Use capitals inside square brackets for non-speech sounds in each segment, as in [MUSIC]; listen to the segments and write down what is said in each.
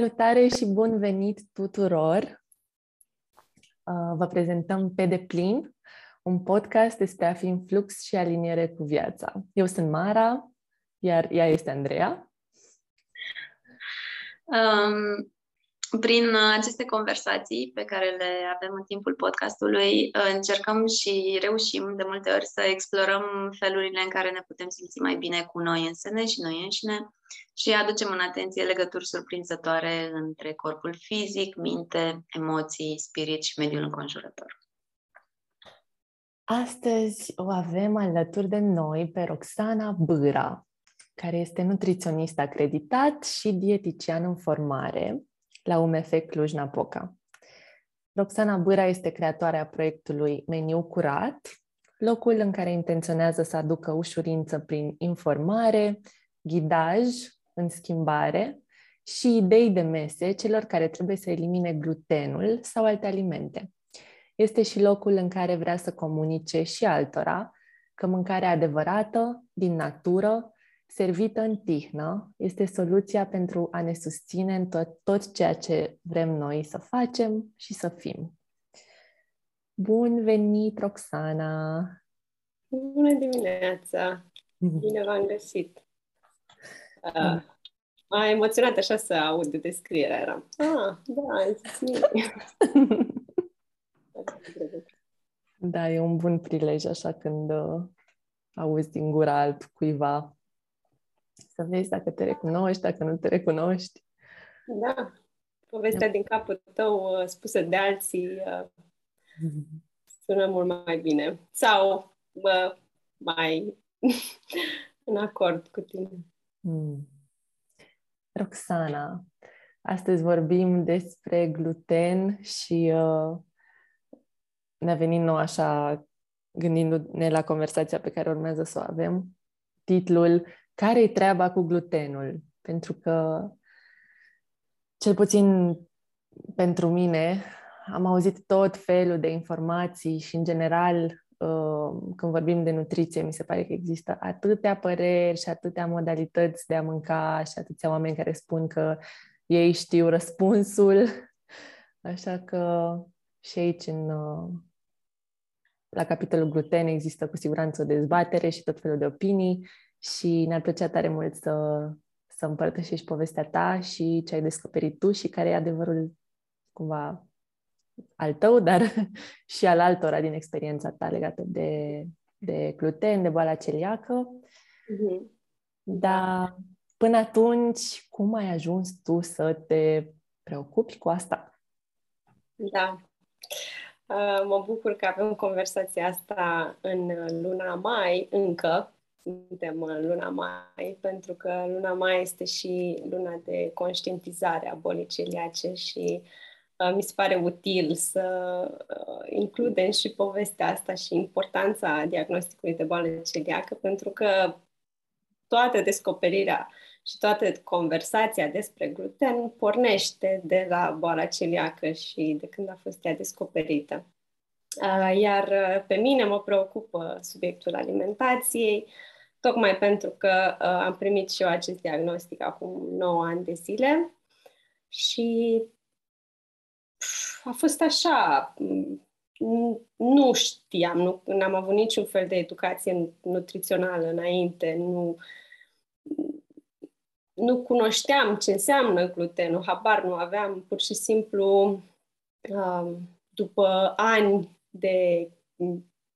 Salutare și bun venit tuturor! Uh, vă prezentăm Pe deplin, un podcast despre a fi în flux și aliniere cu viața. Eu sunt Mara, iar ea este Andreea. Um, prin uh, aceste conversații pe care le avem în timpul podcastului, uh, încercăm și reușim de multe ori să explorăm felurile în care ne putem simți mai bine cu noi însene și noi înșine și aducem în atenție legături surprinzătoare între corpul fizic, minte, emoții, spirit și mediul înconjurător. Astăzi o avem alături de noi pe Roxana Bâra, care este nutriționist acreditat și dietician în formare la UMF Cluj-Napoca. Roxana Bâra este creatoarea proiectului Meniu Curat, locul în care intenționează să aducă ușurință prin informare, ghidaj în schimbare și idei de mese celor care trebuie să elimine glutenul sau alte alimente. Este și locul în care vrea să comunice și altora că mâncarea adevărată, din natură, servită în tihnă, este soluția pentru a ne susține în tot, tot ceea ce vrem noi să facem și să fim. Bun venit, Roxana! Bună dimineața! [LAUGHS] Bine v-am găsit! [LAUGHS] Uh, m-a emoționat așa să aud descrierea. Eram, ah, da, [LAUGHS] Da, e un bun prilej așa când uh, auzi din gura alt cuiva să vezi dacă te recunoști, dacă nu te recunoști. Da, povestea da. din capul tău uh, spusă de alții uh, sună mult mai bine. Sau uh, mai [LAUGHS] în acord cu tine. Hmm. Roxana, astăzi vorbim despre gluten și uh, ne-a venit nou așa, gândindu-ne la conversația pe care urmează să o avem, titlul Care-i treaba cu glutenul? Pentru că, cel puțin pentru mine, am auzit tot felul de informații și, în general, Uh, când vorbim de nutriție, mi se pare că există atâtea păreri și atâtea modalități de a mânca și atâția oameni care spun că ei știu răspunsul. [LAUGHS] Așa că și aici, în, uh, la capitolul gluten, există cu siguranță o dezbatere și tot felul de opinii și ne-ar plăcea tare mult să, să împărtășești povestea ta și ce ai descoperit tu și care e adevărul cumva al tău, dar [LAUGHS] și al altora din experiența ta legată de, de gluten, de boala celiacă. Mm-hmm. Dar până atunci, cum ai ajuns tu să te preocupi cu asta? Da. Uh, mă bucur că avem conversația asta în luna mai, încă, suntem în luna mai, pentru că luna mai este și luna de conștientizare a bolii celiace și uh, Uh, mi se pare util să uh, includem și povestea asta și importanța diagnosticului de boală celiacă, pentru că toată descoperirea și toată conversația despre gluten pornește de la boala celiacă și de când a fost ea descoperită. Uh, iar pe mine mă preocupă subiectul alimentației, tocmai pentru că am primit și eu acest diagnostic acum 9 ani de zile și a fost așa, nu știam, nu am avut niciun fel de educație nutrițională înainte, nu, nu cunoșteam ce înseamnă glutenul, habar nu aveam, pur și simplu um, după ani de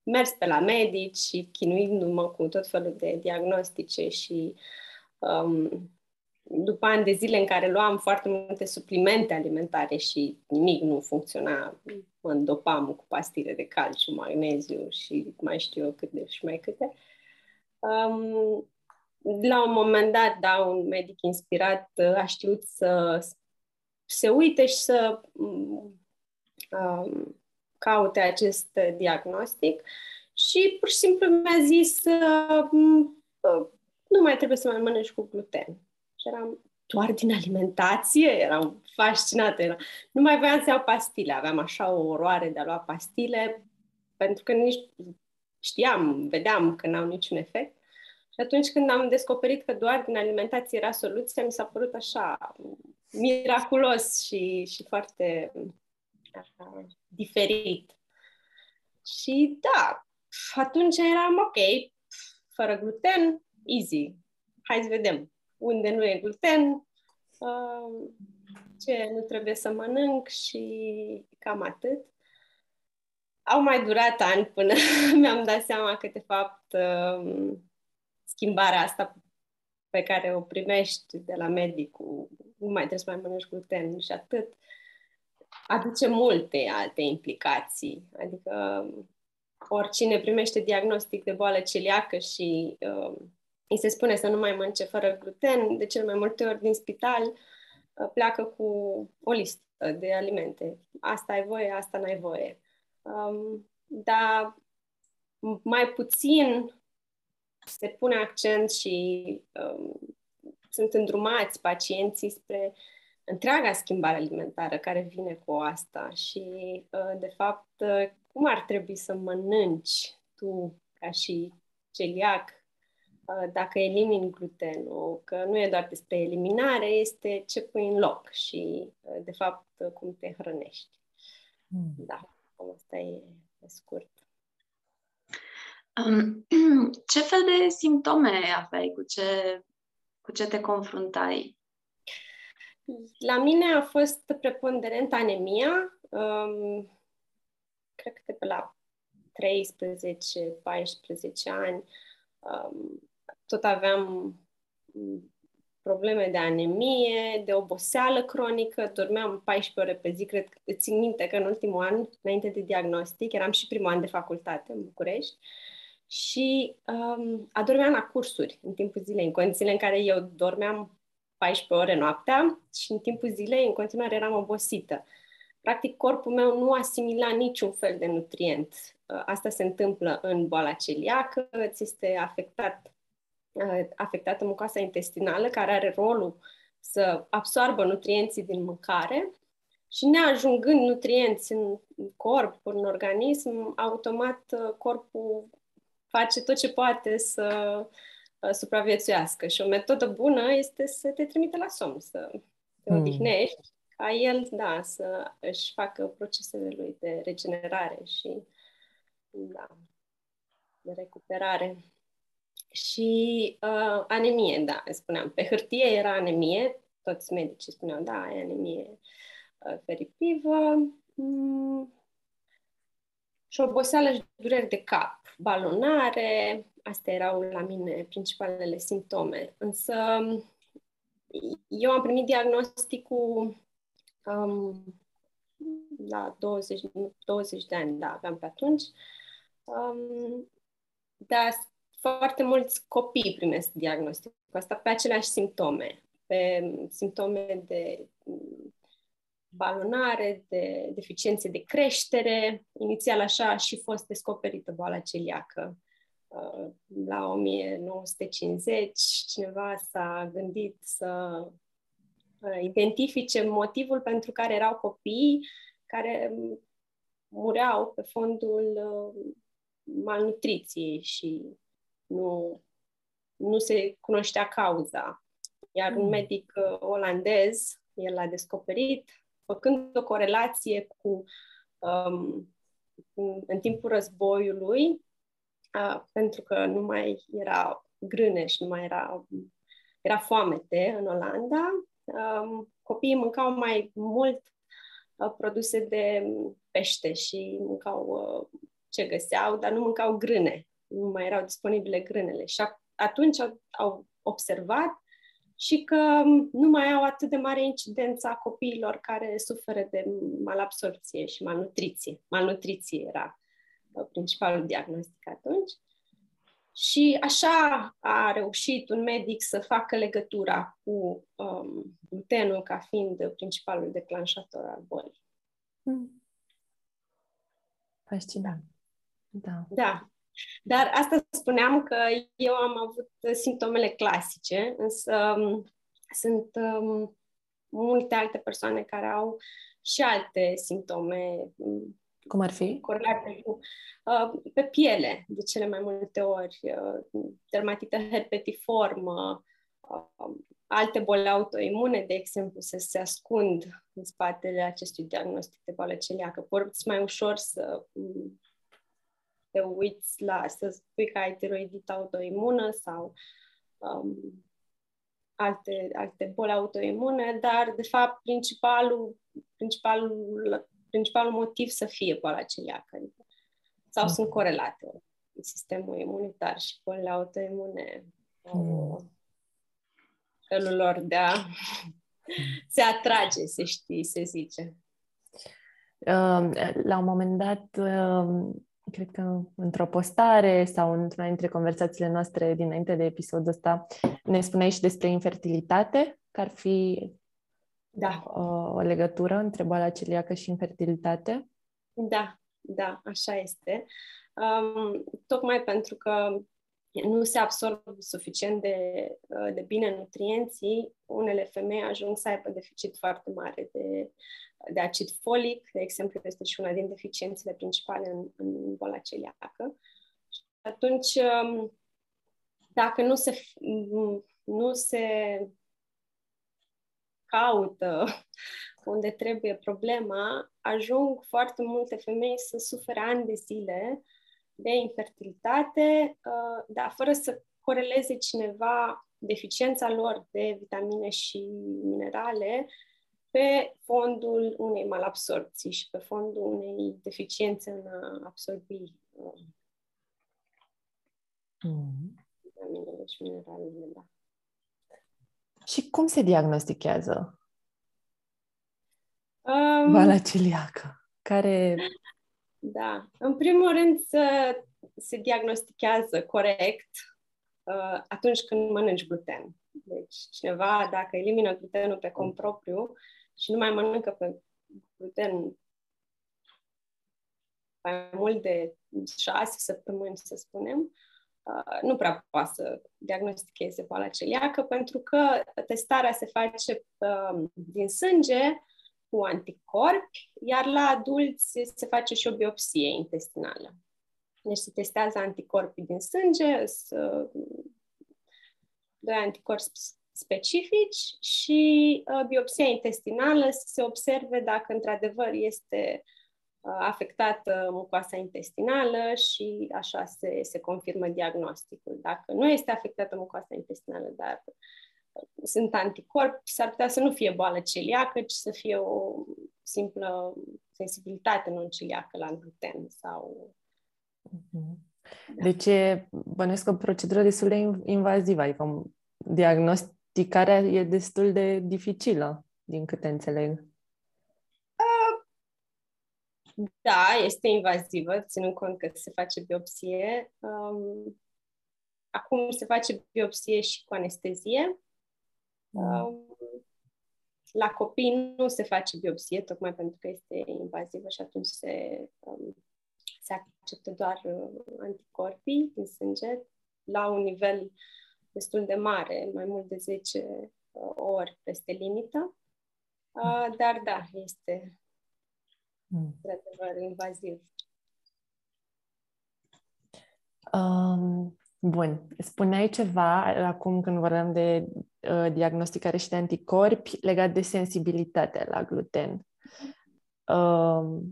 mers pe la medici și chinuindu-mă cu tot felul de diagnostice și um, după ani de zile în care luam foarte multe suplimente alimentare și nimic nu funcționa, mă îndopam cu pastile de calciu, magneziu și mai știu eu câte și mai câte. Um, la un moment dat, da, un medic inspirat a știut să se uite și să um, caute acest diagnostic și pur și simplu mi-a zis uh, nu mai trebuie să mai mănânci cu gluten și eram doar din alimentație, eram fascinată. Era... Nu mai voiam să iau pastile, aveam așa o oroare de a lua pastile, pentru că nici știam, vedeam că n-au niciun efect. Și atunci când am descoperit că doar din alimentație era soluția, mi s-a părut așa miraculos și, și foarte așa, diferit. Și da, atunci eram ok, fără gluten, easy. Hai să vedem unde nu e gluten, uh, ce nu trebuie să mănânc și cam atât. Au mai durat ani până [LAUGHS] mi-am dat seama că, de fapt, uh, schimbarea asta pe care o primești de la medicul, nu mai trebuie să mai mănânci gluten și atât, aduce multe alte implicații. Adică oricine primește diagnostic de boală celiacă și uh, îi se spune să nu mai mănânce fără gluten, de cel mai multe ori din spital uh, pleacă cu o listă de alimente. Asta ai voie, asta n-ai voie. Um, dar mai puțin se pune accent și um, sunt îndrumați pacienții spre întreaga schimbare alimentară care vine cu asta și, uh, de fapt, uh, cum ar trebui să mănânci tu ca și celiac uh, dacă elimini glutenul, că nu e doar despre eliminare, este ce pui în loc și, de fapt, cum te hrănești. Mm. Da, asta e pe scurt. Um, [CLEARS THROAT] ce fel de simptome aveai? Cu ce, cu ce te confruntai? La mine a fost preponderent anemia. Um, cred că de pe la 13-14 ani um, tot aveam probleme de anemie, de oboseală cronică, dormeam 14 ore pe zi, cred că țin minte că în ultimul an, înainte de diagnostic, eram și primul an de facultate în București, și um, adormeam la cursuri în timpul zilei, în condițiile în care eu dormeam 14 ore noaptea și în timpul zilei în continuare eram obosită. Practic, corpul meu nu asimila niciun fel de nutrient. Uh, asta se întâmplă în boala celiacă, ți este afectat, uh, afectată mucoasa intestinală, care are rolul să absorbă nutrienții din mâncare și neajungând nutrienți în corp, în organism, automat uh, corpul face tot ce poate să uh, supraviețuiască. Și o metodă bună este să te trimite la somn, să te mm. odihnești, ca el, da, să își facă procesele lui de regenerare și, da, de recuperare. Și uh, anemie, da, spuneam. Pe hârtie era anemie, toți medicii spuneau, da, ai anemie uh, feripivă. Mm, și oboseală și dureri de cap, balonare, astea erau la mine principalele simptome. Însă eu am primit diagnosticul um, la 20, 20 de ani, da, aveam pe atunci, um, dar foarte mulți copii primesc diagnosticul ăsta pe aceleași simptome, pe simptome de balonare, de deficiențe de creștere. Inițial așa a și fost descoperită boala celiacă. Uh, la 1950 cineva s-a gândit să uh, identifice motivul pentru care erau copii care mureau pe fondul uh, malnutriției și nu, nu se cunoștea cauza. Iar un mm. medic olandez, el a descoperit făcând o corelație cu um, în timpul războiului, uh, pentru că nu mai era grâne și nu mai era, era foamete în Olanda, um, copiii mâncau mai mult uh, produse de pește și mâncau uh, ce găseau, dar nu mâncau grâne. Nu mai erau disponibile grânele. Și atunci au, au observat și că nu mai au atât de mare incidența copiilor care suferă de malabsorție și malnutriție. Malnutriție era uh, principalul diagnostic atunci. Și așa a reușit un medic să facă legătura cu um, glutenul ca fiind principalul declanșator al bolii. Hmm. Fascinant. Da. Da. Dar asta spuneam că eu am avut simptomele clasice, însă um, sunt um, multe alte persoane care au și alte simptome. Um, Cum ar fi? Corelate cu uh, pe piele, de cele mai multe ori, uh, dermatită herpetiformă, uh, alte boli autoimune, de exemplu, să se ascund în spatele acestui diagnostic de boală celiacă. Poți mai ușor să te uiți la, să spui că ai tiroidită autoimună sau um, alte, alte boli autoimune, dar, de fapt, principalul, principalul, principalul motiv să fie boala celiacă. Sau sunt corelate sistemul imunitar și bolile autoimune. Mm felul lor de a se atrage, se știi, se zice. La un moment dat, cred că într-o postare sau într-una dintre conversațiile noastre dinainte de episodul ăsta, ne spuneai și despre infertilitate, că ar fi da. o, o legătură între boala celiacă și infertilitate. Da, da, așa este. Um, tocmai pentru că nu se absorb suficient de, uh, de bine nutrienții, unele femei ajung să aibă deficit foarte mare de, de acid folic, de exemplu, este și una din deficiențele principale în, în boala celiacă. Și atunci, um, dacă nu se, nu se caută [LAUGHS] unde trebuie problema, ajung foarte multe femei să sufere ani de zile de infertilitate, uh, dar fără să coreleze cineva deficiența lor de vitamine și minerale pe fondul unei malabsorpții și pe fondul unei deficiențe în a absorbi uh, mm. vitaminele și mineralele. Da. Și cum se diagnostichează um, boala celiacă? Care da. În primul rând să se diagnostichează corect uh, atunci când mănânci gluten. Deci cineva, dacă elimină glutenul pe cont propriu și nu mai mănâncă pe gluten mai mult de șase săptămâni, să spunem, uh, nu prea poate să diagnosticheze boala celiacă, pentru că testarea se face uh, din sânge cu anticorpi, iar la adulți se face și o biopsie intestinală. Deci se testează anticorpii din sânge, doi anticorpi specifici și uh, biopsia intestinală să se observe dacă într-adevăr este uh, afectată mucoasa intestinală și așa se, se confirmă diagnosticul. Dacă nu este afectată mucoasa intestinală, dar sunt anticorpi, s-ar putea să nu fie boală celiacă, ci să fie o simplă sensibilitate non-celiacă la gluten sau... Mhm. Deci e, bănuiesc o procedură destul de invazivă, adică diagnosticarea e destul de dificilă, din câte înțeleg. Da, este invazivă, ținând cont că se face biopsie. Um, acum se face biopsie și cu anestezie. Um, la copii nu se face biopsie, tocmai pentru că este invazivă și atunci se, um, se acceptă doar uh, anticorpii din sânge la un nivel destul de mare, mai mult de 10 uh, ori peste limită. Uh, dar da, este mm. într-adevăr invaziv. Um, Bun. Spuneai ceva acum când vorbeam de uh, diagnosticare și de anticorpi legat de sensibilitate la gluten. Uh,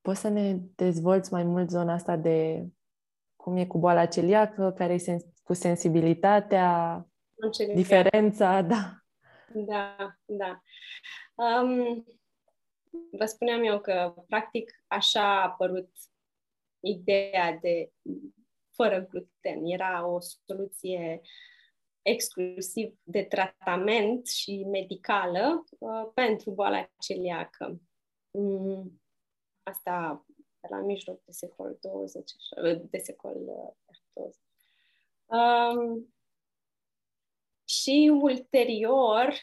poți să ne dezvolți mai mult zona asta de cum e cu boala celiacă, care e sens- cu sensibilitatea, diferența, da. Da, da. Um, vă spuneam eu că, practic, așa a apărut ideea de fără gluten. Era o soluție exclusiv de tratament și medicală uh, pentru boala celiacă. Mm, asta la mijloc de secol 20, de secol 20. Uh, um, și ulterior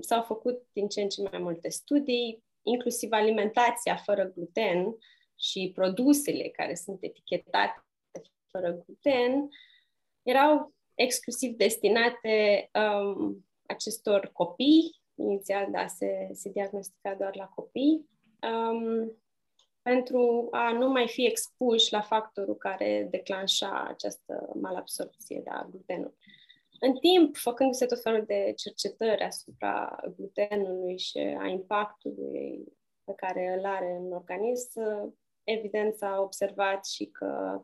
s-au făcut din ce în ce mai multe studii, inclusiv alimentația fără gluten și produsele care sunt etichetate fără gluten, erau exclusiv destinate um, acestor copii. Inițial, da, se, se diagnostica doar la copii, um, pentru a nu mai fi expuși la factorul care declanșa această malabsorpție de da, glutenul. În timp, făcându-se tot felul de cercetări asupra glutenului și a impactului pe care îl are în organism, evident s-a observat și că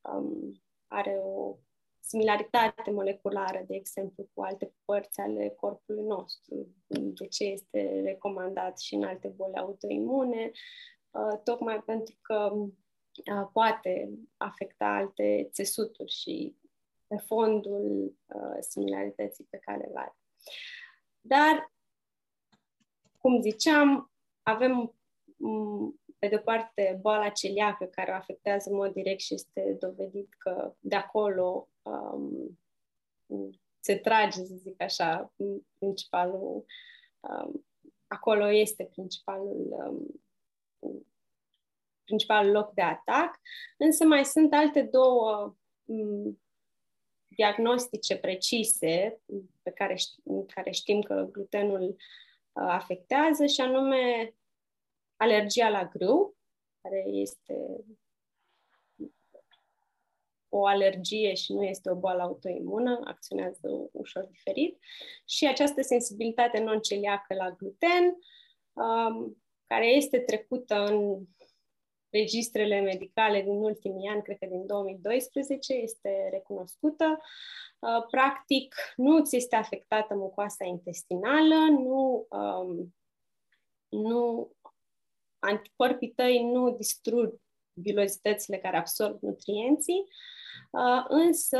um, are o similaritate moleculară, de exemplu, cu alte părți ale corpului nostru, de ce este recomandat și în alte boli autoimune, uh, tocmai pentru că uh, poate afecta alte țesuturi și pe fondul uh, similarității pe care le are. Dar, cum ziceam, avem mm, pe de parte boala celiacă care o afectează în mod direct și este dovedit că de acolo um, se trage, să zic așa, principalul, um, acolo este principalul um, principalul loc de atac, însă mai sunt alte două um, diagnostice precise pe care, care știm că glutenul uh, afectează și anume alergia la grâu, care este o alergie și nu este o boală autoimună, acționează ușor diferit, și această sensibilitate non-celiacă la gluten, um, care este trecută în registrele medicale din ultimii ani, cred că din 2012, este recunoscută. Uh, practic, nu ți este afectată mucoasa intestinală, nu, um, nu anticorpii tăi nu distrug bilozitățile care absorb nutrienții, uh, însă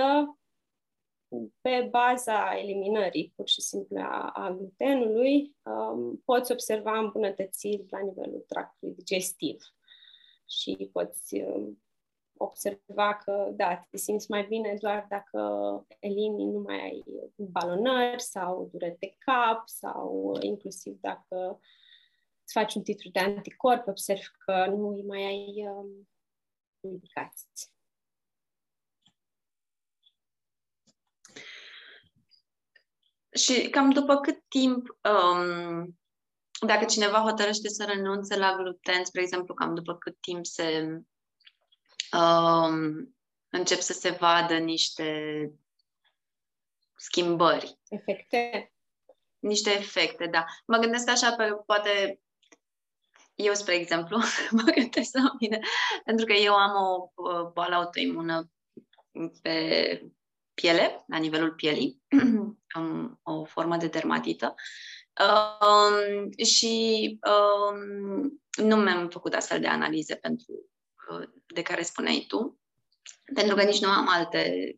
pe baza eliminării pur și simplu a, a glutenului, um, poți observa îmbunătățiri la nivelul tractului digestiv și poți um, observa că, da, te simți mai bine doar dacă elimini, nu mai ai balonări sau dureri de cap sau inclusiv dacă îți faci un titlu de anticorp, observi că nu îi mai ai um, indicații. Și cam după cât timp, um, dacă cineva hotărăște să renunțe la gluten, spre exemplu, cam după cât timp se um, încep să se vadă niște schimbări. Efecte. Niște efecte, da. Mă gândesc așa pe, poate, eu, spre exemplu, [LAUGHS] mă gândesc la mine, pentru că eu am o boală autoimună pe piele, la nivelul pielii, [CLEARS THROAT] am o formă de dermatită um, și um, nu mi-am făcut astfel de analize pentru uh, de care spuneai tu, pentru că nici nu am alte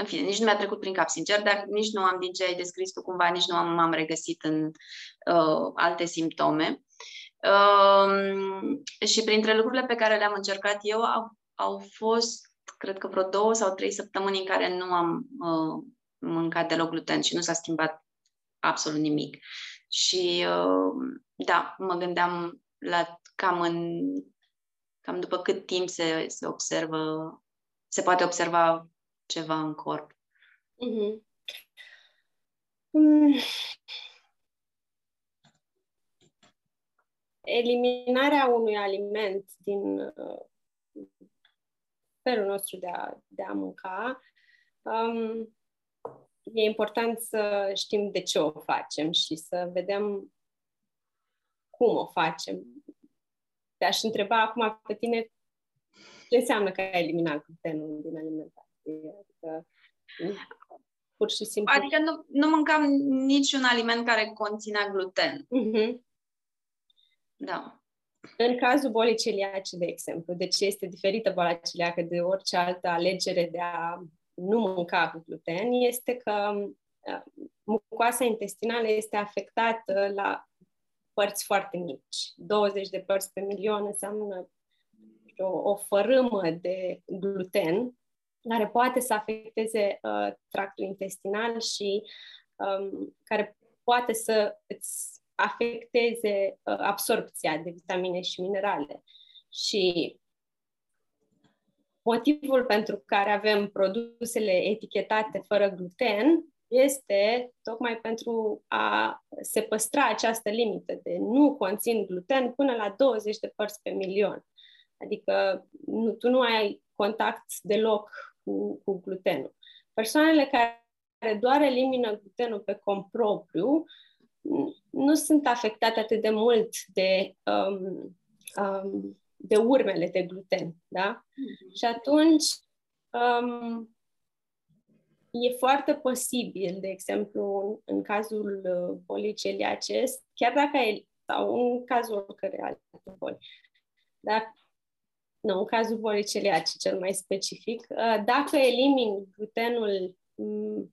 în fine, nici nu mi-a trecut prin cap, sincer, dar nici nu am, din ce ai descris tu cumva, nici nu am, m-am regăsit în uh, alte simptome. Um, și printre lucrurile pe care le-am încercat eu au, au fost, cred că vreo două sau trei săptămâni în care nu am uh, mâncat deloc gluten și nu s-a schimbat absolut nimic. Și uh, da, mă gândeam la cam în cam după cât timp se, se observă, se poate observa ceva în corp. Mm-hmm. Mm eliminarea unui aliment din uh, felul nostru de a, de a mânca, um, e important să știm de ce o facem și să vedem cum o facem. Te-aș întreba acum pe tine ce înseamnă că ai eliminat glutenul din alimentație. Adică, pur și simplu... Adică nu, nu mâncam niciun aliment care conținea gluten. Uh-huh. Da. În cazul bolii celiace, de exemplu, de ce este diferită boala celiacă de orice altă alegere de a nu mânca cu gluten, este că uh, mucoasa intestinală este afectată la părți foarte mici. 20 de părți pe milion înseamnă o, o fărâmă de gluten care poate să afecteze uh, tractul intestinal și um, care poate să îți afecteze uh, absorpția de vitamine și minerale. Și motivul pentru care avem produsele etichetate fără gluten este tocmai pentru a se păstra această limită de nu conțin gluten până la 20 de părți pe milion. Adică nu, tu nu ai contact deloc cu, cu glutenul. Persoanele care doar elimină glutenul pe cont propriu, nu sunt afectate atât de mult de, um, um, de urmele de gluten, da? Mm-hmm. Și atunci um, e foarte posibil, de exemplu, în cazul uh, bolii celiace, chiar dacă e, sau în cazul oricărei alte boli, dar nu, în cazul bolii celiace cel mai specific, uh, dacă elimini glutenul mm,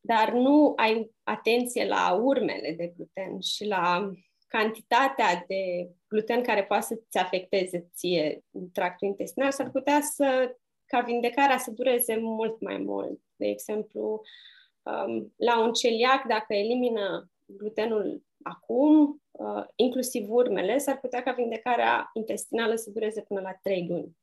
dar nu ai atenție la urmele de gluten și la cantitatea de gluten care poate să-ți afecteze ție tractul intestinal, s-ar putea să, ca vindecarea să dureze mult mai mult. De exemplu, um, la un celiac, dacă elimină glutenul acum, uh, inclusiv urmele, s-ar putea ca vindecarea intestinală să dureze până la 3 luni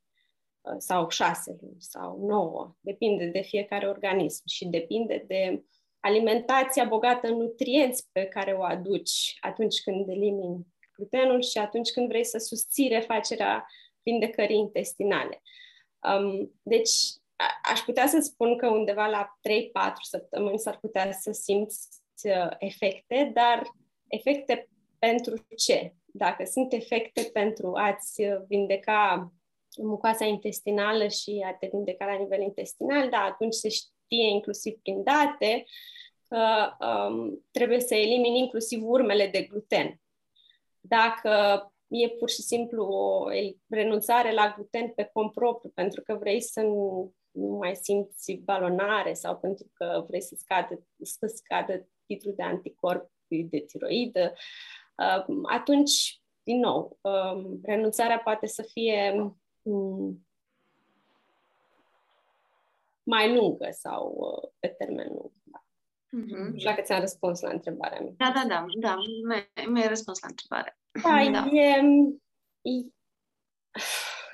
uh, sau 6 luni sau 9. Depinde de fiecare organism și depinde de alimentația bogată în nutrienți pe care o aduci atunci când elimini glutenul și atunci când vrei să susții refacerea vindecării intestinale. Um, deci, a- aș putea să spun că undeva la 3-4 săptămâni s-ar putea să simți uh, efecte, dar efecte pentru ce? Dacă sunt efecte pentru a-ți vindeca mucoasa intestinală și a te vindeca la nivel intestinal, da, atunci se știe inclusiv prin date că um, trebuie să elimini inclusiv urmele de gluten. Dacă e pur și simplu o renunțare la gluten pe cont propriu, pentru că vrei să nu, nu mai simți balonare sau pentru că vrei să scadă, să scadă titlul de anticorp de tiroidă, um, atunci, din nou, um, renunțarea poate să fie um, mai lungă sau uh, pe termen lung. Mm-hmm. Nu știu dacă ți-am răspuns la întrebarea mea. Da, da, da, da, mi-ai răspuns la întrebare. Da, da. E, e,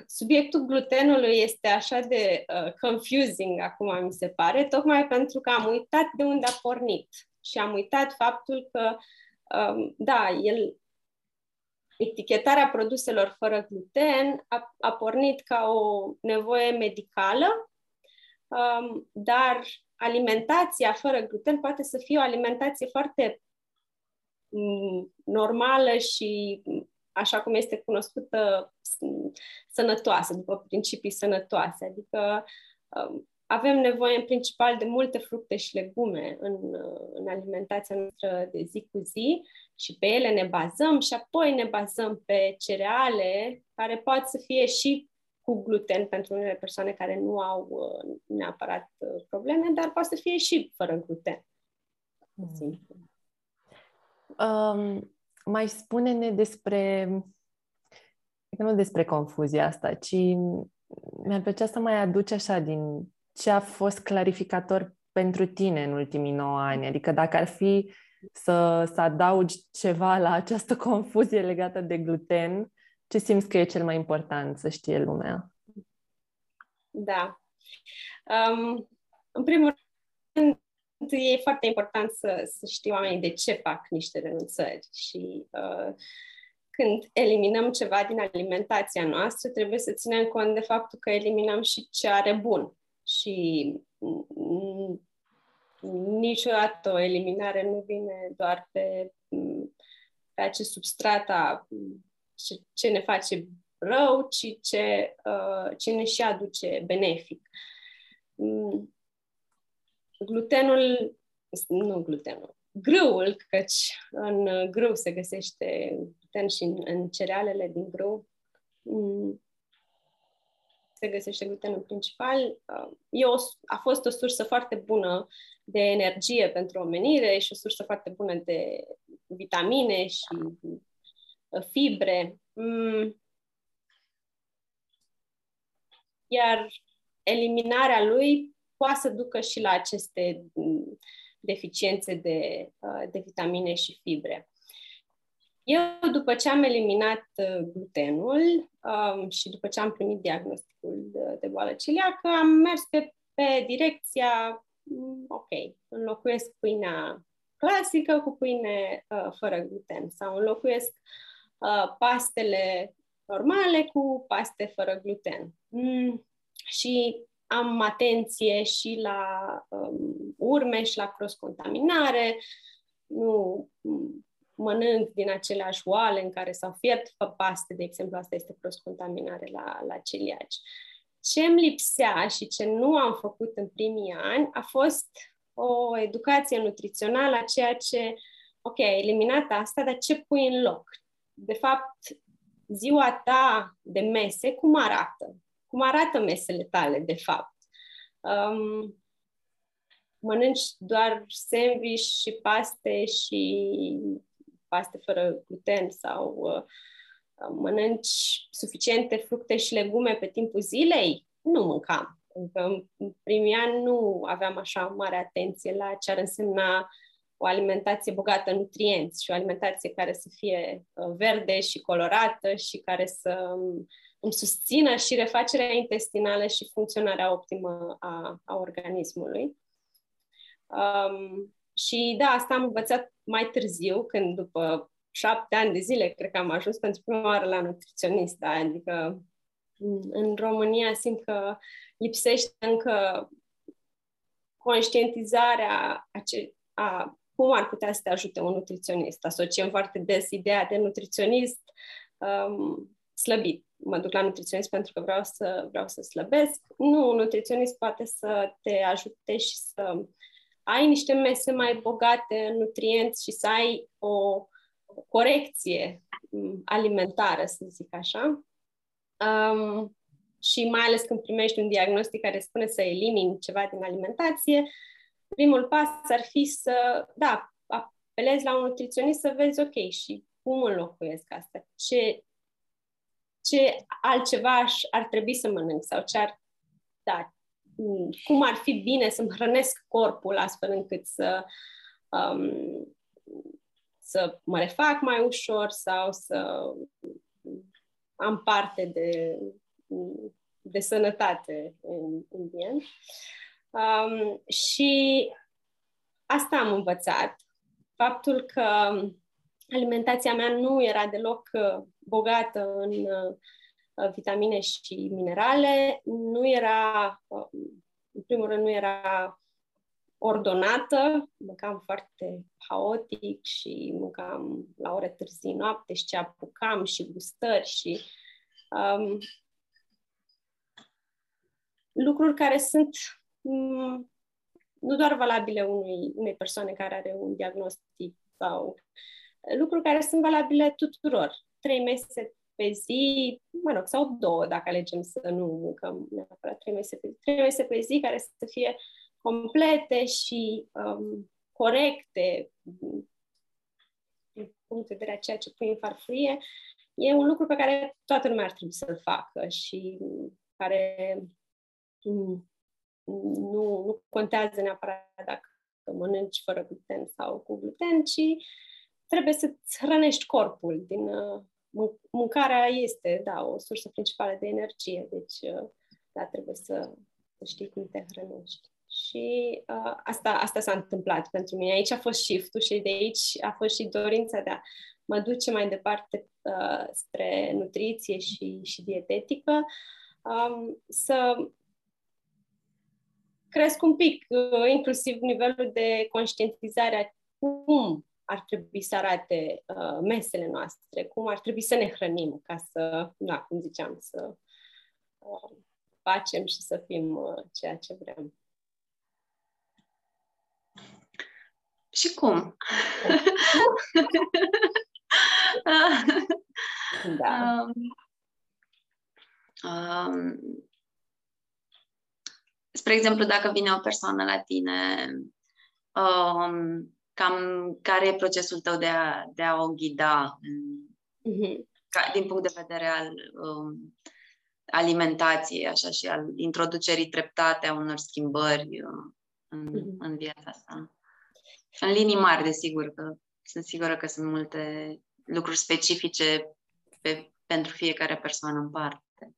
subiectul glutenului este așa de uh, confusing acum, mi se pare, tocmai pentru că am uitat de unde a pornit și am uitat faptul că, um, da, el, etichetarea produselor fără gluten a, a pornit ca o nevoie medicală, um, dar alimentația fără gluten poate să fie o alimentație foarte mm, normală și mm, așa cum este cunoscută, sănătoasă, după principii sănătoase. Adică um, avem nevoie în principal de multe fructe și legume în, în alimentația noastră de zi cu zi și pe ele ne bazăm și apoi ne bazăm pe cereale care pot să fie și cu gluten pentru unele persoane care nu au uh, neapărat uh, probleme, dar poate să fie și fără gluten. Mm. Um, mai spune-ne despre, nu despre confuzia asta, ci mi-ar plăcea să mai aduci așa din ce a fost clarificator pentru tine în ultimii 9 ani. Adică dacă ar fi să, să adaugi ceva la această confuzie legată de gluten, ce simți că e cel mai important să știe lumea? Da. Um, în primul rând, e foarte important să, să știu oamenii de ce fac niște renunțări și uh, când eliminăm ceva din alimentația noastră, trebuie să ținem cont de faptul că eliminăm și ce are bun. Și niciodată o eliminare nu vine doar pe, pe acest substrat a ce, ce ne face rău, ci ce, uh, ce ne și aduce benefic. Mm. Glutenul, nu glutenul, grâul, căci în grâu se găsește gluten și în, în cerealele din grâu mm, se găsește glutenul principal. Uh, e o, a fost o sursă foarte bună de energie pentru omenire și o sursă foarte bună de vitamine și fibre. Mm. Iar eliminarea lui poate să ducă și la aceste mm, deficiențe de, uh, de vitamine și fibre. Eu, după ce am eliminat uh, glutenul um, și după ce am primit diagnosticul de, de boală celiacă, am mers pe, pe direcția, mm, ok, înlocuiesc pâinea clasică cu pâine uh, fără gluten sau înlocuiesc uh, pastele normale cu paste fără gluten. Mm, și am atenție și la um, urme și la cross-contaminare, nu mănânc din aceleași oale în care s-au fiert paste, de exemplu, asta este cross-contaminare la, la celiaci. Ce îmi lipsea și ce nu am făcut în primii ani a fost o educație nutrițională a ceea ce, ok, ai eliminat asta, dar ce pui în loc? De fapt, ziua ta de mese, cum arată? Cum arată mesele tale, de fapt? Um, mănânci doar sandwich și paste și paste fără gluten sau uh, mănânci suficiente fructe și legume pe timpul zilei? Nu mâncam. Încă în primii ani nu aveam așa mare atenție la ce ar însemna o alimentație bogată în nutrienți și o alimentație care să fie uh, verde și colorată și care să um, îmi susțină și refacerea intestinală și funcționarea optimă a, a organismului. Um, și da, asta am învățat mai târziu, când după șapte ani de zile, cred că am ajuns pentru prima oară la nutriționist, da? adică în România simt că lipsește încă conștientizarea a, ce, a cum ar putea să te ajute un nutriționist. Asociem foarte des ideea de nutriționist um, slăbit. Mă duc la nutriționist pentru că vreau să, vreau să slăbesc. Nu, un nutriționist poate să te ajute și să ai niște mese mai bogate în nutrienți și să ai o corecție mm, alimentară, să zic așa. Um, și mai ales când primești un diagnostic care spune să elimini ceva din alimentație, primul pas ar fi să, da, apelezi la un nutriționist să vezi, ok, și cum înlocuiesc asta? Ce, ce altceva ar trebui să mănânc sau ce ar, da, cum ar fi bine să-mi hrănesc corpul astfel încât să, um, să mă refac mai ușor sau să am parte de, de sănătate în, în bien. Um, și asta am învățat. Faptul că alimentația mea nu era deloc uh, bogată în uh, vitamine și minerale, nu era, uh, în primul rând, nu era ordonată, mâncam foarte haotic și mâncam la ore târzii noapte și ce apucam și gustări și um, lucruri care sunt um, nu doar valabile unui, unei persoane care are un diagnostic sau lucruri care sunt valabile tuturor. Trei mese pe zi, mă rog, sau două, dacă alegem să nu mâncăm neapărat trei mese pe zi, trei mese pe zi care să fie complete și um, corecte din punct de vedere a ceea ce pui în farfurie, e un lucru pe care toată lumea ar trebui să-l facă și care mm, nu, nu contează neapărat dacă mănânci fără gluten sau cu gluten, ci trebuie să-ți hrănești corpul. Din, uh, mâncarea este, da, o sursă principală de energie, deci uh, da, trebuie să, să știi cum te hrănești. Și uh, asta, asta s-a întâmplat pentru mine. Aici a fost shift și de aici a fost și dorința de a mă duce mai departe uh, spre nutriție și, și dietetică, um, să cresc un pic, uh, inclusiv nivelul de conștientizare a cum ar trebui să arate uh, mesele noastre, cum ar trebui să ne hrănim ca să, da, cum ziceam, să uh, facem și să fim uh, ceea ce vrem. Și cum? [LAUGHS] da. [LAUGHS] Um, um, spre exemplu, dacă vine o persoană la tine, um, cam care e procesul tău de a, de a o ghida mm-hmm. ca, din punct de vedere al um, alimentației, așa, și al introducerii treptate a unor schimbări uh, în, mm-hmm. în viața asta. În linii mari, desigur, că sunt sigură că sunt multe lucruri specifice pe, pentru fiecare persoană în parte.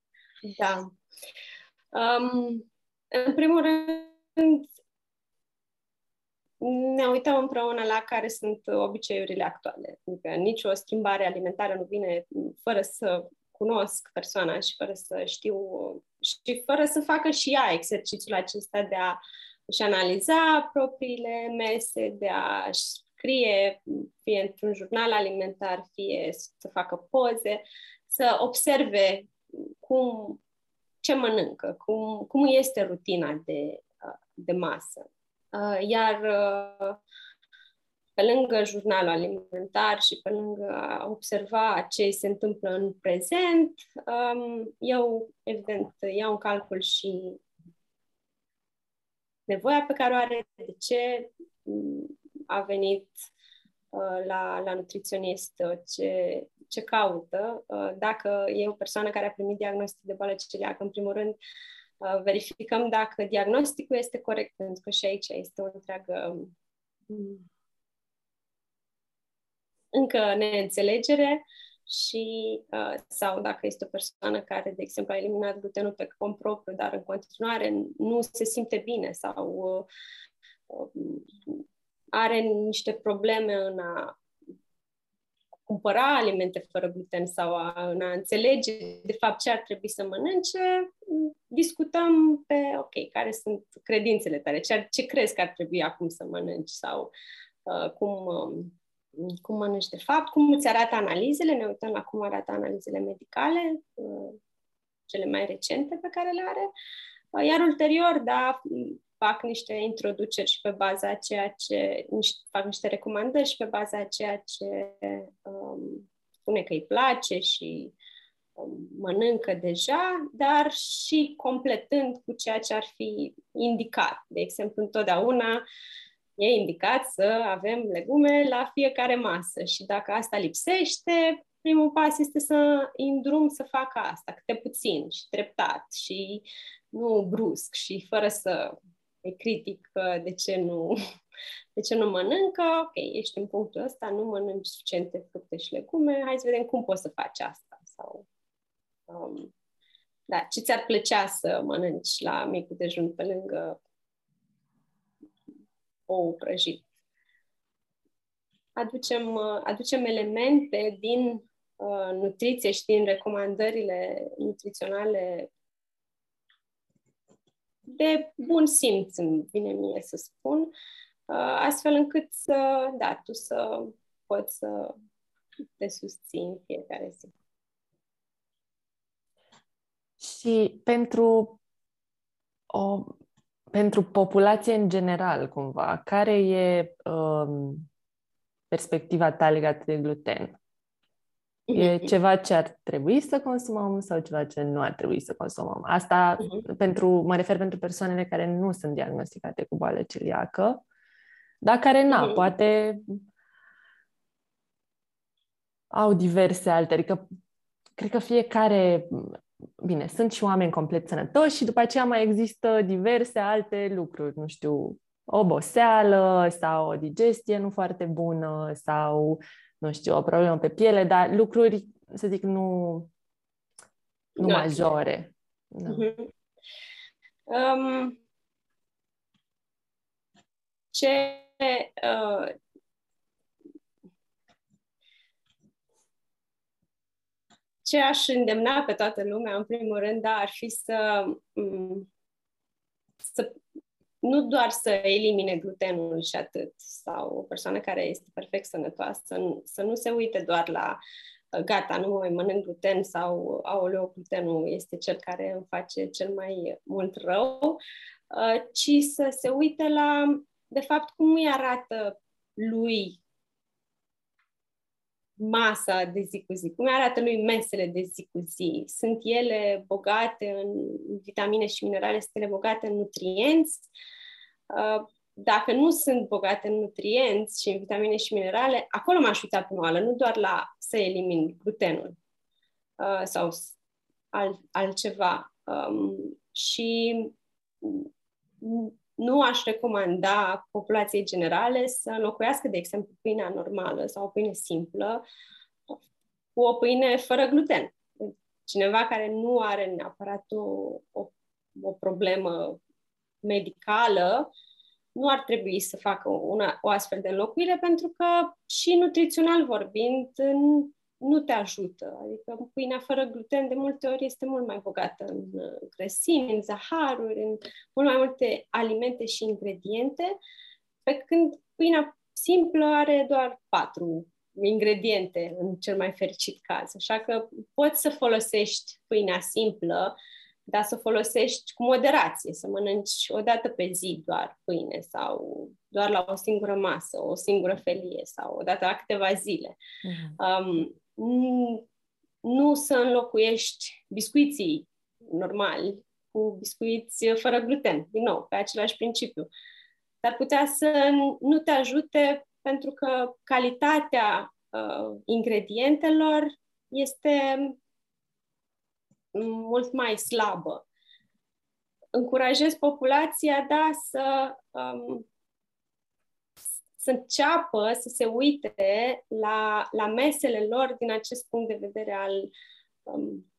Da. Um, în primul rând, ne uităm împreună la care sunt obiceiurile actuale. Adică nicio schimbare alimentară nu vine fără să cunosc persoana și fără să știu și fără să facă și ea exercițiul acesta de a și analiza propriile mese, de a scrie, fie într-un jurnal alimentar, fie să facă poze, să observe cum, ce mănâncă, cum, cum este rutina de, de masă. Iar pe lângă jurnalul alimentar și pe lângă a observa ce se întâmplă în prezent, eu, evident, iau în calcul și nevoia pe care o are, de ce a venit la, la nutriționist, ce, ce caută. Dacă e o persoană care a primit diagnostic de boală celiacă, în primul rând, verificăm dacă diagnosticul este corect, pentru că și aici este o întreagă încă neînțelegere și uh, sau dacă este o persoană care, de exemplu, a eliminat glutenul pe cont propriu, dar în continuare nu se simte bine sau uh, are niște probleme în a cumpăra alimente fără gluten sau a, în a înțelege de fapt ce ar trebui să mănânce, discutăm pe, ok, care sunt credințele tale, ce, ce crezi că ar trebui acum să mănânci sau uh, cum, uh, cum mănânci de fapt, cum îți arată analizele, ne uităm la cum arată analizele medicale, uh, cele mai recente pe care le are, uh, iar ulterior, da, fac niște introduceri și pe baza a ceea ce, fac niște recomandări și pe baza a ceea ce um, spune că îi place și um, mănâncă deja, dar și completând cu ceea ce ar fi indicat. De exemplu, întotdeauna e indicat să avem legume la fiecare masă și dacă asta lipsește, primul pas este să în drum să facă asta, câte puțin și treptat și nu brusc și fără să îi critic de ce nu, [LAUGHS] de ce nu mănâncă, ok, ești în punctul ăsta, nu mănânci suficiente fructe și legume, hai să vedem cum poți să faci asta. Sau, um, da, ce ți-ar plăcea să mănânci la micul dejun pe lângă ou prăjit. Aducem, aducem elemente din uh, nutriție și din recomandările nutriționale de bun simț, îmi vine mie să spun, uh, astfel încât să, da, tu să poți să te susții fiecare zi. Și pentru o, pentru populație în general, cumva, care e um, perspectiva ta legată de gluten? E mhm. ceva ce ar trebui să consumăm sau ceva ce nu ar trebui să consumăm. Asta uh-huh. pentru, mă refer pentru persoanele care nu sunt diagnosticate cu boală celiacă, dar care, na, uh-huh. poate au diverse alte, adică cred că fiecare, bine, sunt și oameni complet sănătoși și după aceea mai există diverse alte lucruri, nu știu, oboseală sau o digestie nu foarte bună sau nu știu, o problemă pe piele, dar lucruri, să zic, nu, nu da. majore. Da. Uh-huh. Um, ce uh, ce aș îndemna pe toată lumea, în primul rând, da, ar fi să, um, să nu doar să elimine glutenul și atât, sau o persoană care este perfect sănătoasă, să nu, să nu se uite doar la uh, gata, nu mai mănânc gluten sau aoleu, glutenul este cel care îmi face cel mai mult rău, uh, ci să se uite la, de fapt, cum îi arată lui masa de zi cu zi, cum arată lui mesele de zi cu zi. Sunt ele bogate în vitamine și minerale, sunt ele bogate în nutrienți. Uh, dacă nu sunt bogate în nutrienți și în vitamine și minerale, acolo m-aș uita pe moală, nu doar la să elimin glutenul uh, sau alt, altceva. Um, și nu aș recomanda populației generale să înlocuiască, de exemplu, pâinea normală sau o pâine simplă cu o pâine fără gluten. Cineva care nu are neapărat o, o, o problemă medicală, nu ar trebui să facă una, o astfel de înlocuire, pentru că și nutrițional vorbind, nu te ajută. Adică pâinea fără gluten de multe ori este mult mai bogată în grăsimi, în zaharuri, în mult mai multe alimente și ingrediente, pe când pâinea simplă are doar patru ingrediente în cel mai fericit caz. Așa că poți să folosești pâinea simplă, dar să folosești cu moderație, să mănânci o dată pe zi doar pâine sau doar la o singură masă, o singură felie sau o dată la câteva zile. Mm-hmm. Um, nu să înlocuiești biscuiții normali cu biscuiți fără gluten, din nou, pe același principiu. Dar putea să nu te ajute pentru că calitatea uh, ingredientelor este mult mai slabă. Încurajez populația, da, să, um, să înceapă să se uite la, la mesele lor din acest punct de vedere al um,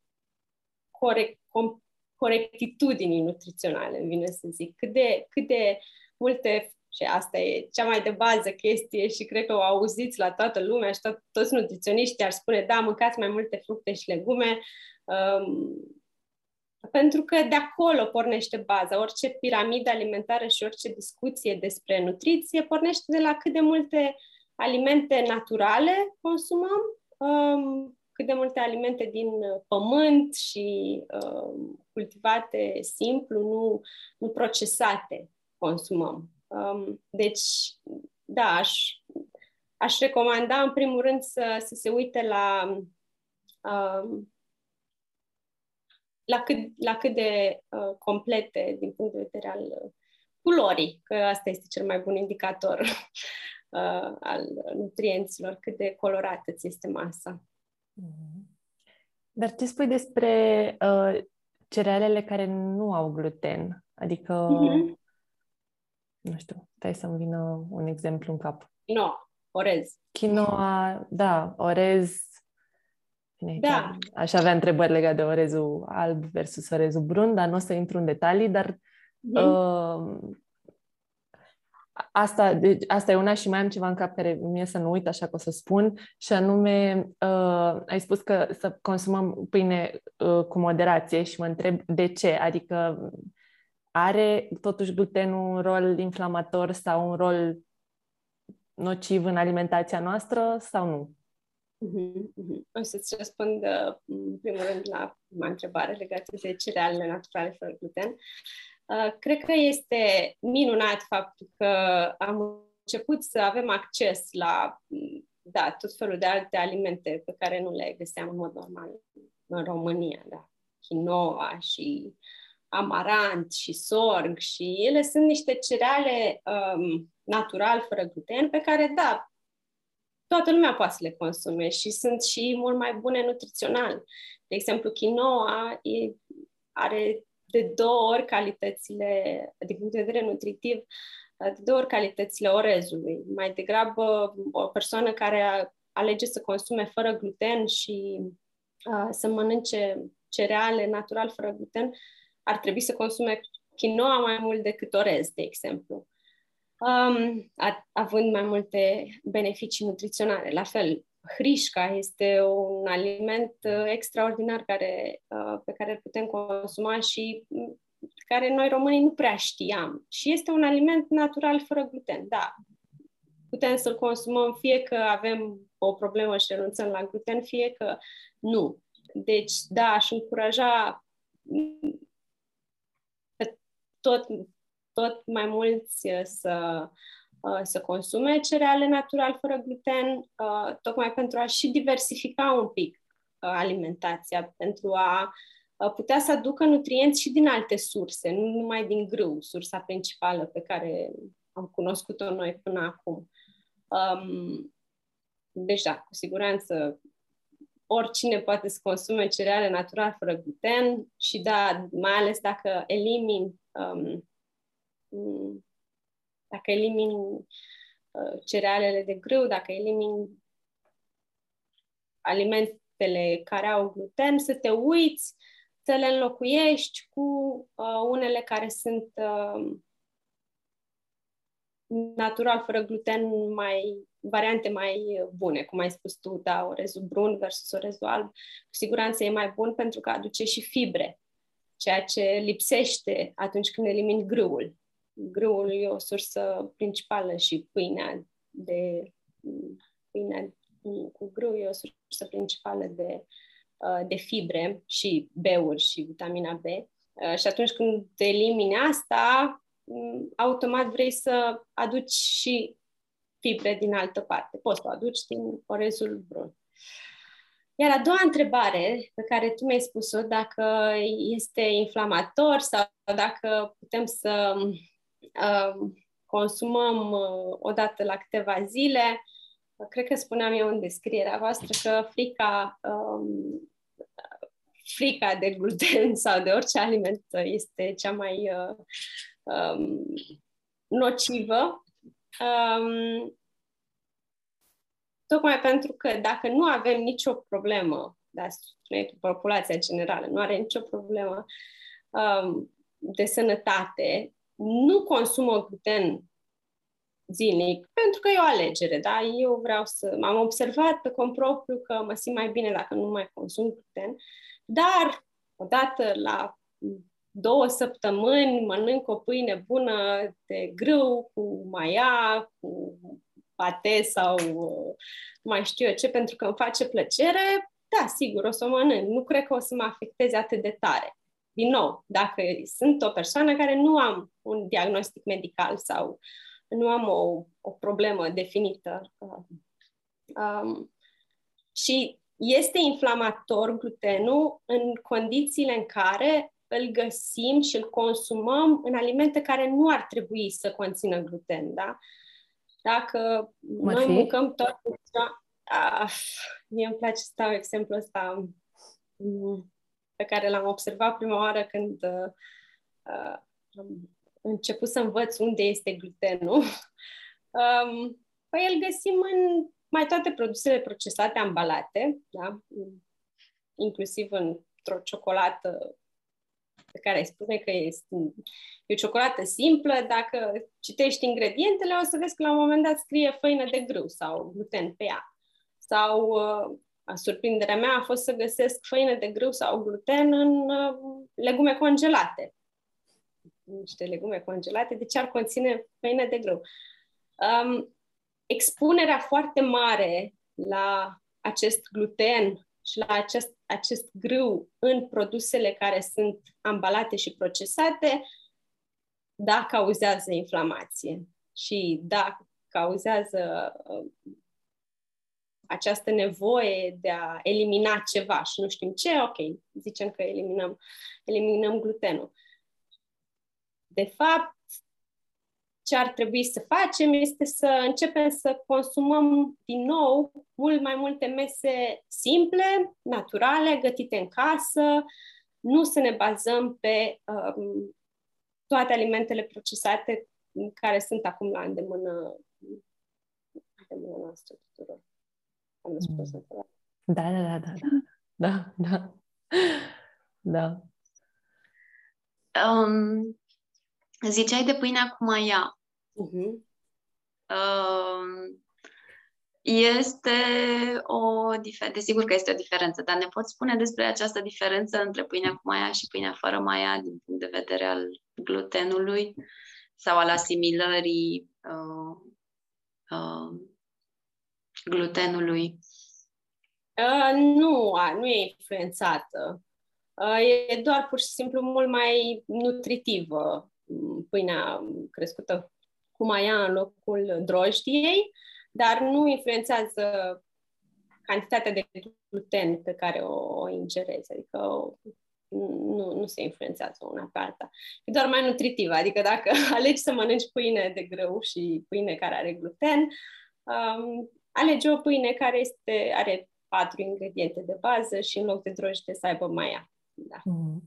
corect, com, corectitudinii nutriționale, îmi vine să zic. Cât de, cât de multe și asta e cea mai de bază chestie și cred că o auziți la toată lumea și tot, toți nutriționiștii ar spune, da, mâncați mai multe fructe și legume, um, pentru că de acolo pornește baza. Orice piramidă alimentară și orice discuție despre nutriție pornește de la cât de multe alimente naturale consumăm, um, cât de multe alimente din pământ și um, cultivate simplu, nu, nu procesate consumăm. Um, deci, da, aș, aș recomanda în primul rând să, să se uite la um, la cât, la cât de uh, complete din punct de vedere al uh, culorii, că asta este cel mai bun indicator [LAUGHS] uh, al nutrienților, cât de colorată ți este masa. Mm-hmm. Dar ce spui despre uh, cerealele care nu au gluten? Adică mm-hmm nu știu, stai să-mi vină un exemplu în cap. No, orez. Quinoa, da, orez. Bine, da. Aș avea întrebări legate de orezul alb versus orezul brun, dar nu o să intru în detalii, dar mm. uh, asta, deci, asta e una și mai am ceva în cap care mie să nu uit, așa că o să spun, și anume, uh, ai spus că să consumăm pâine uh, cu moderație și mă întreb de ce, adică are totuși glutenul un rol inflamator sau un rol nociv în alimentația noastră sau nu? Mm-hmm. O să-ți răspund uh, în primul rând la prima întrebare legată de cerealele naturale fără gluten. Uh, cred că este minunat faptul că am început să avem acces la da, tot felul de alte alimente pe care nu le găseam în mod normal în România, da. Quinoa și amarant și sorg și ele sunt niște cereale um, natural, fără gluten, pe care, da, toată lumea poate să le consume și sunt și mult mai bune nutrițional. De exemplu, quinoa e, are de două ori calitățile, din punct de vedere nutritiv, de două ori calitățile orezului. Mai degrabă o persoană care alege să consume fără gluten și uh, să mănânce cereale natural fără gluten, ar trebui să consume quinoa mai mult decât orez, de exemplu, um, având mai multe beneficii nutriționale. La fel, hrișca este un aliment uh, extraordinar care, uh, pe care îl putem consuma și mm, care noi românii nu prea știam. Și este un aliment natural fără gluten, da. Putem să-l consumăm fie că avem o problemă și renunțăm la gluten, fie că nu. Deci, da, aș încuraja mm, tot, tot mai mulți uh, să, uh, să consume cereale natural fără gluten, uh, tocmai pentru a și diversifica un pic alimentația, pentru a putea să aducă nutrienți și din alte surse, nu numai din grâu, sursa principală pe care am cunoscut-o noi până acum. Um, deci, da, cu siguranță oricine poate să consume cereale natural fără gluten și da, mai ales dacă elimini um, dacă elimini uh, cerealele de grâu, dacă elimini alimentele care au gluten, să te uiți, să le înlocuiești cu uh, unele care sunt uh, natural, fără gluten, mai variante mai bune, cum ai spus tu, da, orezul brun versus orezul alb, cu siguranță e mai bun pentru că aduce și fibre, ceea ce lipsește atunci când elimini grâul. Grâul e o sursă principală și pâinea de pâinea cu grâu e o sursă principală de, uh, de fibre și B-uri și vitamina B. Uh, și atunci când elimini asta, mm, automat vrei să aduci și fibre din altă parte. Poți să o aduci din orezul brun. Iar a doua întrebare pe care tu mi-ai spus-o, dacă este inflamator sau dacă putem să uh, consumăm uh, odată la câteva zile, cred că spuneam eu în descrierea voastră că frica, um, frica de gluten [LAUGHS] sau de orice aliment este cea mai uh, um, nocivă. Um, tocmai pentru că dacă nu avem nicio problemă, da, populația generală nu are nicio problemă um, de sănătate, nu consumă gluten zilnic, pentru că e o alegere, da? Eu vreau să... M-am observat pe cont propriu că mă simt mai bine dacă nu mai consum gluten, dar odată la două săptămâni mănânc o pâine bună de grâu, cu maia, cu pate sau mai știu eu ce, pentru că îmi face plăcere, da, sigur, o să o mănânc. Nu cred că o să mă afecteze atât de tare. Din nou, dacă sunt o persoană care nu am un diagnostic medical sau nu am o, o problemă definită. Um, și este inflamator glutenul în condițiile în care îl găsim și îl consumăm în alimente care nu ar trebui să conțină gluten, da? Dacă Mă noi fi? mâncăm tot ah, mie îmi place să dau exemplul ăsta mm, pe care l-am observat prima oară când uh, început să învăț unde este glutenul, [LAUGHS] um, păi îl găsim în mai toate produsele procesate ambalate, da? inclusiv într-o ciocolată pe care îi spune că este e o ciocolată simplă, dacă citești ingredientele, o să vezi că la un moment dat scrie făină de grâu sau gluten pe ea. Sau uh, surprinderea mea a fost să găsesc făină de grâu sau gluten în uh, legume congelate niște legume congelate, de ce ar conține făină de grâu? Um, expunerea foarte mare la acest gluten și la acest, acest grâu în produsele care sunt ambalate și procesate, da, cauzează inflamație și da, cauzează uh, această nevoie de a elimina ceva și nu știm ce, ok, zicem că eliminăm, eliminăm glutenul. De fapt, ce ar trebui să facem este să începem să consumăm din nou mult mai multe mese simple, naturale, gătite în casă, nu să ne bazăm pe um, toate alimentele procesate care sunt acum la îndemână, îndemână noastră tuturor. Am răspuns mm. Da, da, da, da, da, da, da. Um, Ziceai de pâinea cu maia. Uh-huh. Uh, este o diferență, desigur că este o diferență, dar ne poți spune despre această diferență între pâinea cu maia și pâinea fără maia din punct de vedere al glutenului sau al asimilării uh, uh, glutenului? Uh, nu, nu e influențată. Uh, e doar pur și simplu mult mai nutritivă pâinea crescută cu maia în locul drojdiei, dar nu influențează cantitatea de gluten pe care o, o ingerezi, adică o, nu, nu se influențează una pe alta. E doar mai nutritivă, adică dacă [LAUGHS] alegi să mănânci pâine de grâu și pâine care are gluten, um, alegi o pâine care este, are patru ingrediente de bază și în loc de drojdie să aibă maia. Da. Mm.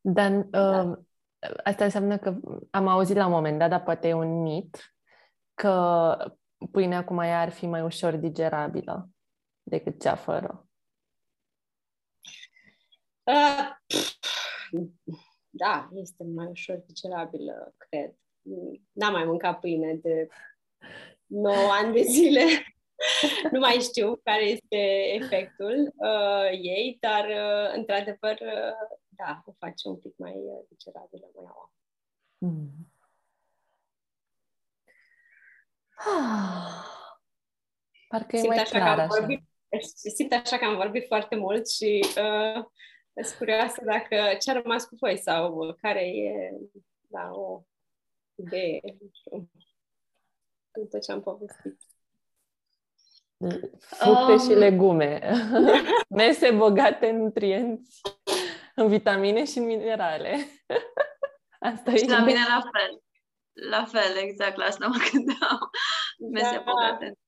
Dan, uh, da. Um, asta înseamnă că am auzit la un moment dat, dar poate e un mit, că pâinea cu maia ar fi mai ușor digerabilă decât cea fără. Uh, da, este mai ușor digerabilă, cred. n-am mai mâncat pâine de 9 ani de zile. [LAUGHS] nu mai știu care este efectul uh, ei, dar uh, într-adevăr, uh, da, o face un pic mai uh, digerabilă mânaua. Mm. Ah, [SIGHS] parcă simt e mai așa clar așa. Vorbit, simt așa că am vorbit foarte mult și uh, sunt curioasă dacă ce a rămas cu voi sau care e da, o idee, după ce am povestit. Fructe um... și legume. [LAUGHS] Mese bogate în nutrienți, în vitamine și în minerale. [LAUGHS] Asta și e la mine la fel. La fel, exact, la asta mă [LAUGHS] gândeam. Mese da. bogate.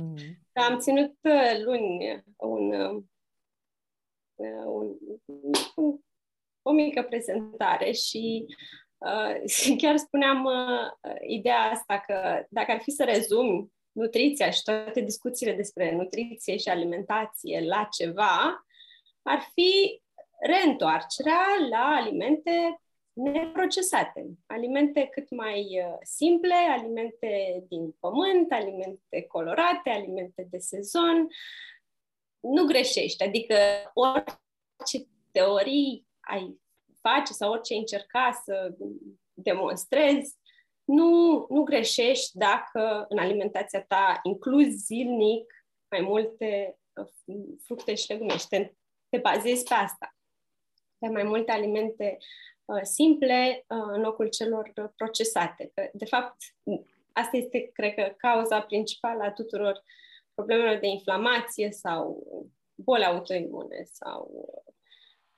Mm. Am ținut uh, luni un, uh, un, un, o mică prezentare și uh, chiar spuneam uh, ideea asta că dacă ar fi să rezumi nutriția și toate discuțiile despre nutriție și alimentație la ceva, ar fi reîntoarcerea la alimente neprocesate, alimente cât mai uh, simple, alimente din pământ, alimente colorate, alimente de sezon. Nu greșești, adică orice teorii ai face sau orice încerca să demonstrezi, nu, nu greșești dacă în alimentația ta incluzi zilnic mai multe uh, fructe și legume și te, te bazezi pe asta. Pe mai multe alimente uh, simple uh, în locul celor procesate. Că, de fapt, asta este, cred că, cauza principală a tuturor problemelor de inflamație sau boli autoimune sau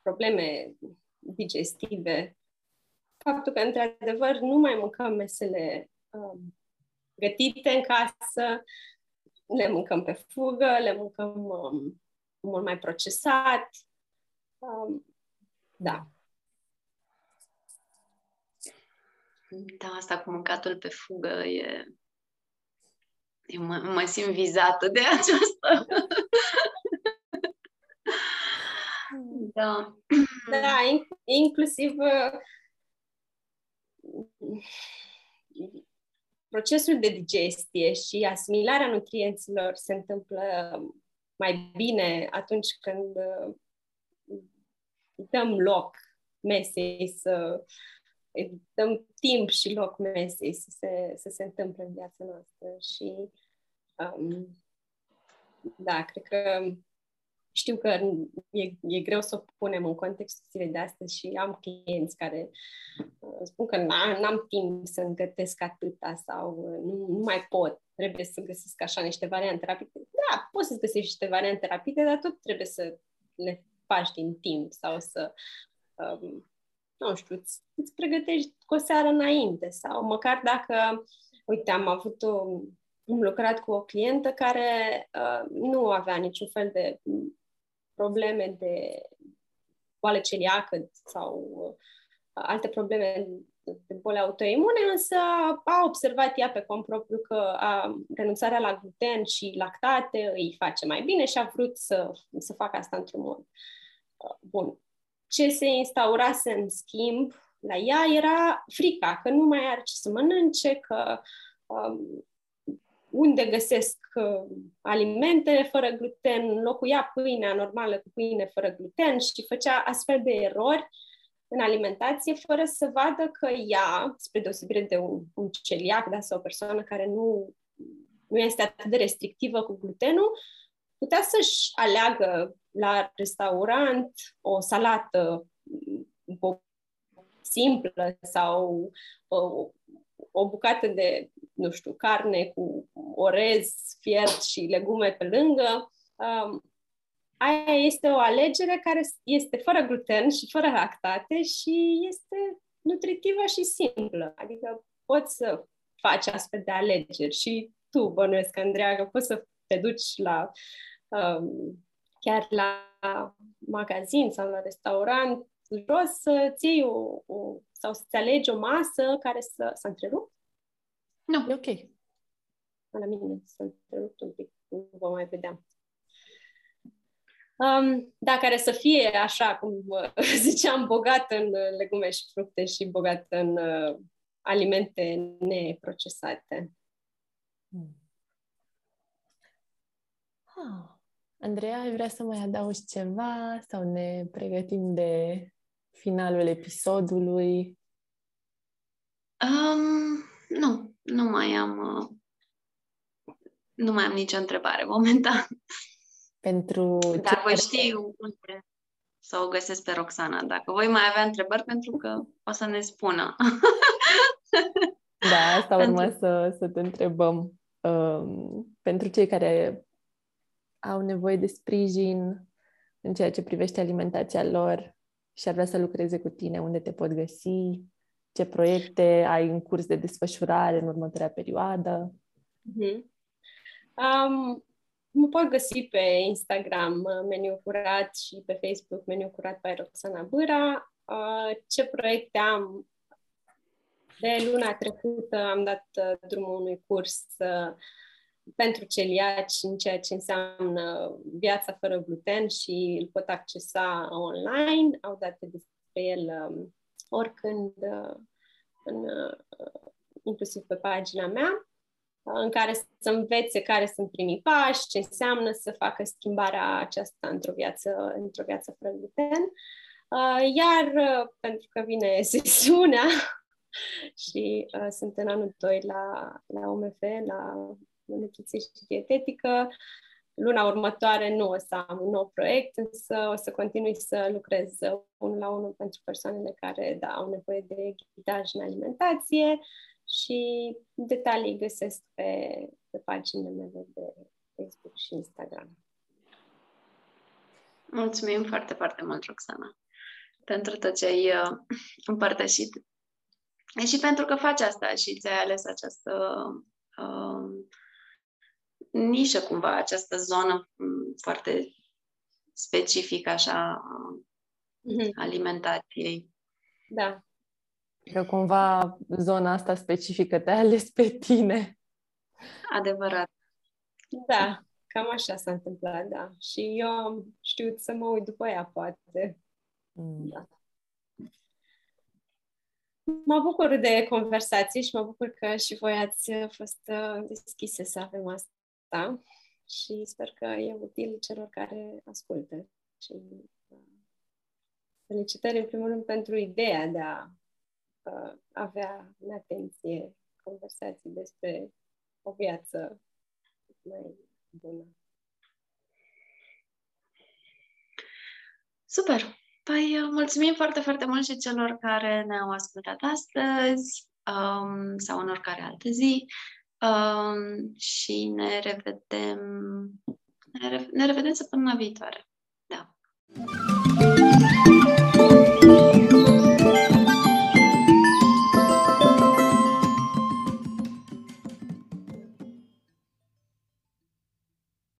probleme digestive faptul că, într-adevăr, nu mai mâncăm mesele um, gătite în casă, le mâncăm pe fugă, le mâncăm um, mult mai procesat. Um, da. Da, asta cu mâncatul pe fugă e... Eu mă, mă simt vizată de [LAUGHS] aceasta. da. Da, inclusiv uh, procesul de digestie și asimilarea nutrienților se întâmplă mai bine atunci când uh, dăm loc mesei să dăm timp și loc mesei să se, să se întâmple în viața noastră și um, da, cred că știu că e, e greu să o punem în contextul zilei de astăzi și am clienți care uh, spun că n-am timp să gătesc atâta sau uh, nu, nu mai pot, trebuie să găsesc așa niște variante rapide. Da, poți să găsești niște variante rapide, dar tot trebuie să le faci din timp sau să, um, nu știu, îți, îți pregătești cu o seară înainte sau măcar dacă, uite, am avut o, am lucrat cu o clientă care uh, nu avea niciun fel de probleme de boală celiacă sau uh, alte probleme de boli autoimune, însă a observat ea pe cont propriu că a, renunțarea la gluten și lactate îi face mai bine și a vrut să, să facă asta într-un mod uh, bun. Ce se instaurase în schimb la ea era frica că nu mai are ce să mănânce, că um, unde găsesc uh, alimente fără gluten, înlocuia pâinea normală cu pâine fără gluten și făcea astfel de erori în alimentație fără să vadă că ea, spre deosebire de un, un celiac da, sau o persoană care nu, nu este atât de restrictivă cu glutenul, putea să-și aleagă la restaurant o salată simplă sau o, o bucată de nu știu, carne cu orez, fiert și legume pe lângă, um, aia este o alegere care este fără gluten și fără lactate și este nutritivă și simplă. Adică poți să faci astfel de alegeri și tu, bănuiesc, Andreea, că poți să te duci la um, chiar la magazin sau la restaurant jos să-ți iei o, o, sau să-ți alegi o masă care să... S-a întrerupt? Nu. E ok. La mine să întrerupt un pic, nu vă mai vedeam. Um, da, care să fie așa, cum uh, [LAUGHS] ziceam, bogat în uh, legume și fructe și bogat în uh, alimente neprocesate. Hmm. Ah. Andreea, ai vrea să mai adaugi ceva sau ne pregătim de finalul episodului? Um, nu, nu mai am uh, nu mai am nicio întrebare [LAUGHS] momentan. Pentru Dar voi știu unde să o găsesc pe Roxana. Dacă voi mai avea întrebări, pentru că o să ne spună. da, asta [LAUGHS] urma pentru... să, să te întrebăm. Um, pentru cei care au nevoie de sprijin în ceea ce privește alimentația lor și ar vrea să lucreze cu tine, unde te pot găsi, ce proiecte ai în curs de desfășurare în următoarea perioadă. Mm-hmm. Um, mă pot găsi pe Instagram uh, Meniu Curat și pe Facebook Meniu Curat by Roxana Bâra. Uh, ce proiecte am? De luna trecută am dat uh, drumul unui curs uh, pentru celiaci în ceea ce înseamnă viața fără gluten și îl pot accesa online. Au date despre el um, oricând, uh, în, uh, inclusiv pe pagina mea, uh, în care să învețe care sunt primii pași, ce înseamnă să facă schimbarea aceasta într-o viață, într-o viață fără gluten. Iar pentru că vine [LAUGHS] sesiunea și sunt în anul 2 la, la OMF, la nutriție și dietetică. Luna următoare nu o să am un nou proiect, însă o să continui să lucrez unul la unul pentru persoanele care da, au nevoie de ghidaj în alimentație și detalii găsesc pe, pe paginile mele de Facebook și Instagram. Mulțumim foarte, foarte mult, Roxana, pentru tot ce ai uh, împărtășit și pentru că faci asta și ți-ai ales această uh, nișă cumva, această zonă mm, foarte specifică așa mm-hmm. alimentației. Da. Că cumva zona asta specifică te-a ales pe tine. Adevărat. Da, cam așa s-a întâmplat, da. Și eu am știut să mă uit după ea, poate. Mm. Da. Mă bucur de conversații și mă bucur că și voi ați fost uh, deschise să avem asta asta și sper că e util celor care ascultă. Și uh, felicitări în primul rând pentru ideea de a uh, avea în atenție conversații despre o viață mai bună. Super! Păi, uh, mulțumim foarte, foarte mult și celor care ne-au ascultat astăzi um, sau în oricare altă zi. Um, și ne revedem, ne, re- ne revedem săptămâna viitoare. Da.